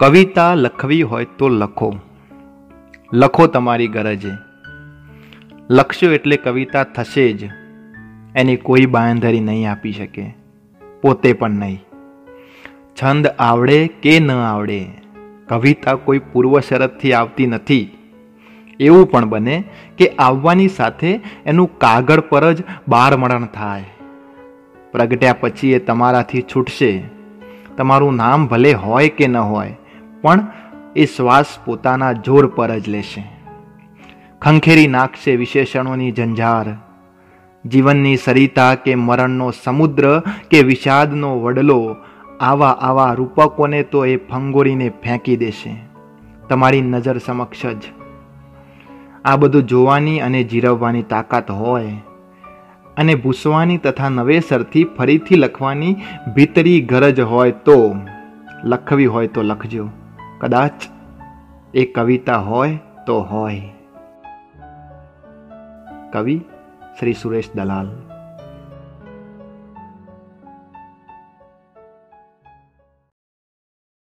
કવિતા લખવી હોય તો લખો. લખો તમારી ગરજે. લખશો એટલે કવિતા થશે જ. એની કોઈ બાંયધરી નહીં આપી શકે. પોતે પણ નહીં. છંદ આવડે કે ન આવડે? કવિતા કોઈ પૂર્વ શરતથી આવતી નથી. એવું પણ બને કે આવવાની સાથે એનું કાગળ પર જ બારમરણ થાય. પ્રગટ્યા પછી એ તમારાથી છૂટશે. તમારું નામ ભલે હોય કે ન હોય પણ એ શ્વાસ પોતાના જોર પર જ લેશે. ખંખેરી નાખશે વિશેષણોની ઝંઝાર. જીવનની સરિતા કે મરણનો સમુદ્ર કે વિષાદનો વડલો આવા આવા રૂપકોને તો એ ફંગોરીને ફેંકી દેશે. તમારી નજર સમક્ષ જ. આ બધું જોવાની અને જીરવવાની તાકાત હોય. અને ભૂસવાની તથા નવેસરથી ફરીથી લખવાની ભીતરી ગરજ હોય તો, લખવી હોય તો લખજો. કદાચ એ કવિતા હોય તો હોય. કવિ શ્રી સુરેશ દલાલ.